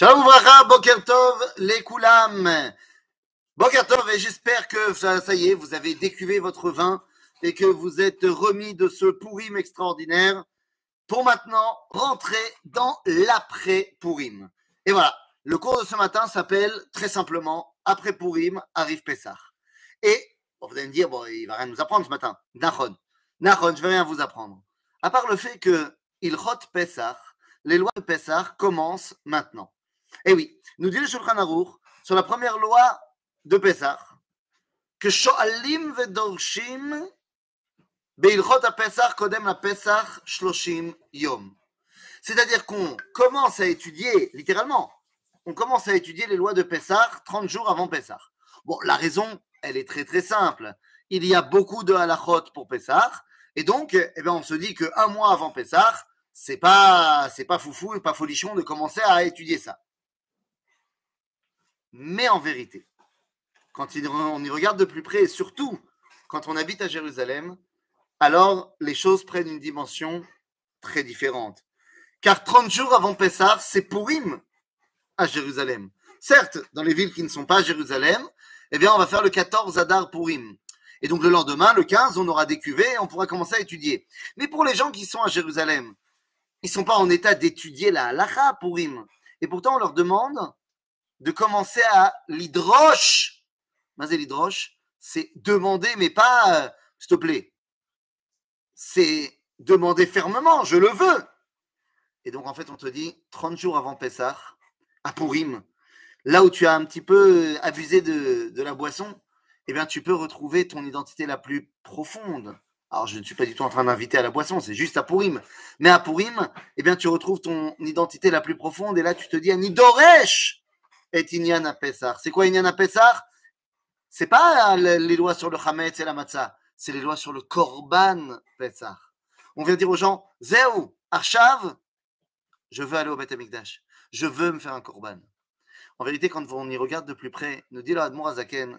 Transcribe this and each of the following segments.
Shalom Vracha, Boker Tov, les Koulam. Boker Tov, et j'espère que ça, y est, vous avez décuvé votre vin et que vous êtes remis de ce pourim extraordinaire pour maintenant rentrer dans l'après-pourim. Et voilà, le cours de ce matin s'appelle très simplement Après pourim arrive Pessah. Et vous allez me dire, bon, il va rien nous apprendre ce matin. Nachon. Nachon, je vais rien vous apprendre. À part le fait que il Pessah, les lois de Pessah commencent maintenant. Eh oui, nous dit le Shulchan Aruch sur la première loi de Pessah que Shoalim vedorshim beilchot a Pessah kodem la Pessah shloshim yom. C'est-à-dire qu'on commence à étudier, littéralement, on commence à étudier les lois de Pessah 30 jours avant Pessah. Bon, la raison, elle est très très simple. Il y a beaucoup de halachot pour Pessah, et donc, eh bien, on se dit qu'un mois avant Pessah, c'est pas, c'est pas foufou et pas folichon de commencer à étudier ça. Mais en vérité, quand on y regarde de plus près, et surtout quand on habite à Jérusalem, alors les choses prennent une dimension très différente. Car 30 jours avant Pessah, c'est Purim à Jérusalem. Certes, dans les villes qui ne sont pas à Jérusalem, eh bien, on va faire le 14 Adar Purim. Et donc le lendemain, le 15, on aura des et on pourra commencer à étudier. Mais pour les gens qui sont à Jérusalem, ils ne sont pas en état d'étudier la halacha Purim. Et pourtant, on leur demande de commencer à l'hydroche. Mazé l'hydroche, c'est demander, mais pas euh, s'il te plaît. C'est demander fermement, je le veux. Et donc, en fait, on te dit 30 jours avant Pessah, à Purim, là où tu as un petit peu euh, abusé de, la boisson, eh bien, tu peux retrouver ton identité la plus profonde. Alors, je ne suis pas du tout en train d'inviter à la boisson, c'est juste à Purim. Mais à Purim, eh bien, tu retrouves ton identité la plus profonde. Et là, tu te dis, Nidoresh et Inyan Pessah. C'est quoi Inyan Pessah C'est pas les lois sur le Hametz et la Matzah, c'est les lois sur le Korban Pessah. On vient dire aux gens, Zéou, Arshav, je veux aller au Beth Amikdash. Je veux me faire un Korban. En vérité, quand on y regarde de plus près, nous dit le Admor Azaken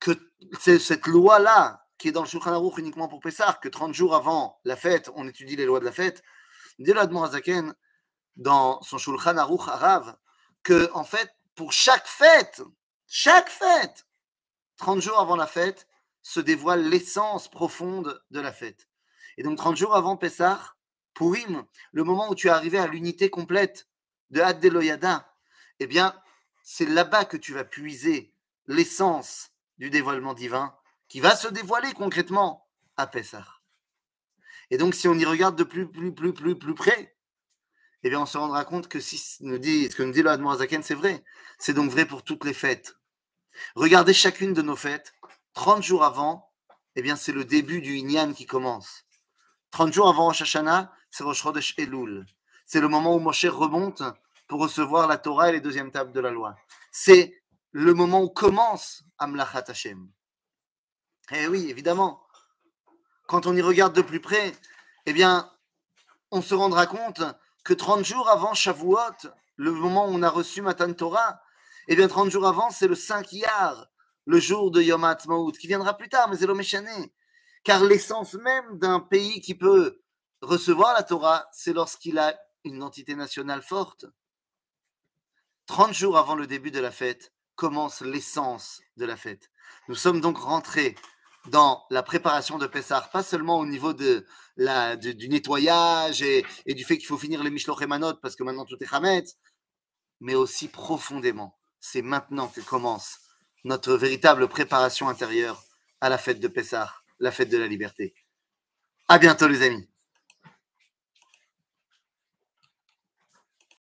que c'est cette loi-là qui est dans le Shulchan Aruch uniquement pour Pessah, que 30 jours avant la fête, on étudie les lois de la fête. Dit le Admor Azaken dans son Shulchan Aruch Arav que, en fait, pour chaque fête, chaque fête, 30 jours avant la fête, se dévoile l'essence profonde de la fête. Et donc 30 jours avant Pessah, Purim, le moment où tu es arrivé à l'unité complète de Had Deloyada, eh bien, c'est là-bas que tu vas puiser l'essence du dévoilement divin qui va se dévoiler concrètement à Pessah. Et donc, si on y regarde de plus, plus, plus, plus, plus près, eh bien, on se rendra compte que si ce, nous dit, ce que nous dit le Admorazaken, c'est vrai. C'est donc vrai pour toutes les fêtes. Regardez chacune de nos fêtes. 30 jours avant, eh bien, c'est le début du Inyan qui commence. 30 jours avant Rosh c'est Rosh Chodesh Elul. C'est le moment où Moshe remonte pour recevoir la Torah et les deuxièmes tables de la loi. C'est le moment où commence Amlachat Hashem. Eh oui, évidemment. Quand on y regarde de plus près, eh bien, on se rendra compte que 30 jours avant Shavuot, le moment où on a reçu Matan Torah, eh bien 30 jours avant, c'est le 5 Iyar, le jour de Yom HaAtzmaut, qui viendra plus tard, mais c'est l'Oméchané. Car l'essence même d'un pays qui peut recevoir la Torah, c'est lorsqu'il a une identité nationale forte. 30 jours avant le début de la fête commence l'essence de la fête. Nous sommes donc rentrés dans la préparation de Pessah, pas seulement au niveau de la, du nettoyage et, du fait qu'il faut finir les Mishloch et Manot parce que maintenant tout est Hametz, mais aussi profondément. C'est maintenant que commence notre véritable préparation intérieure à la fête de Pessah, la fête de la liberté. À bientôt les amis.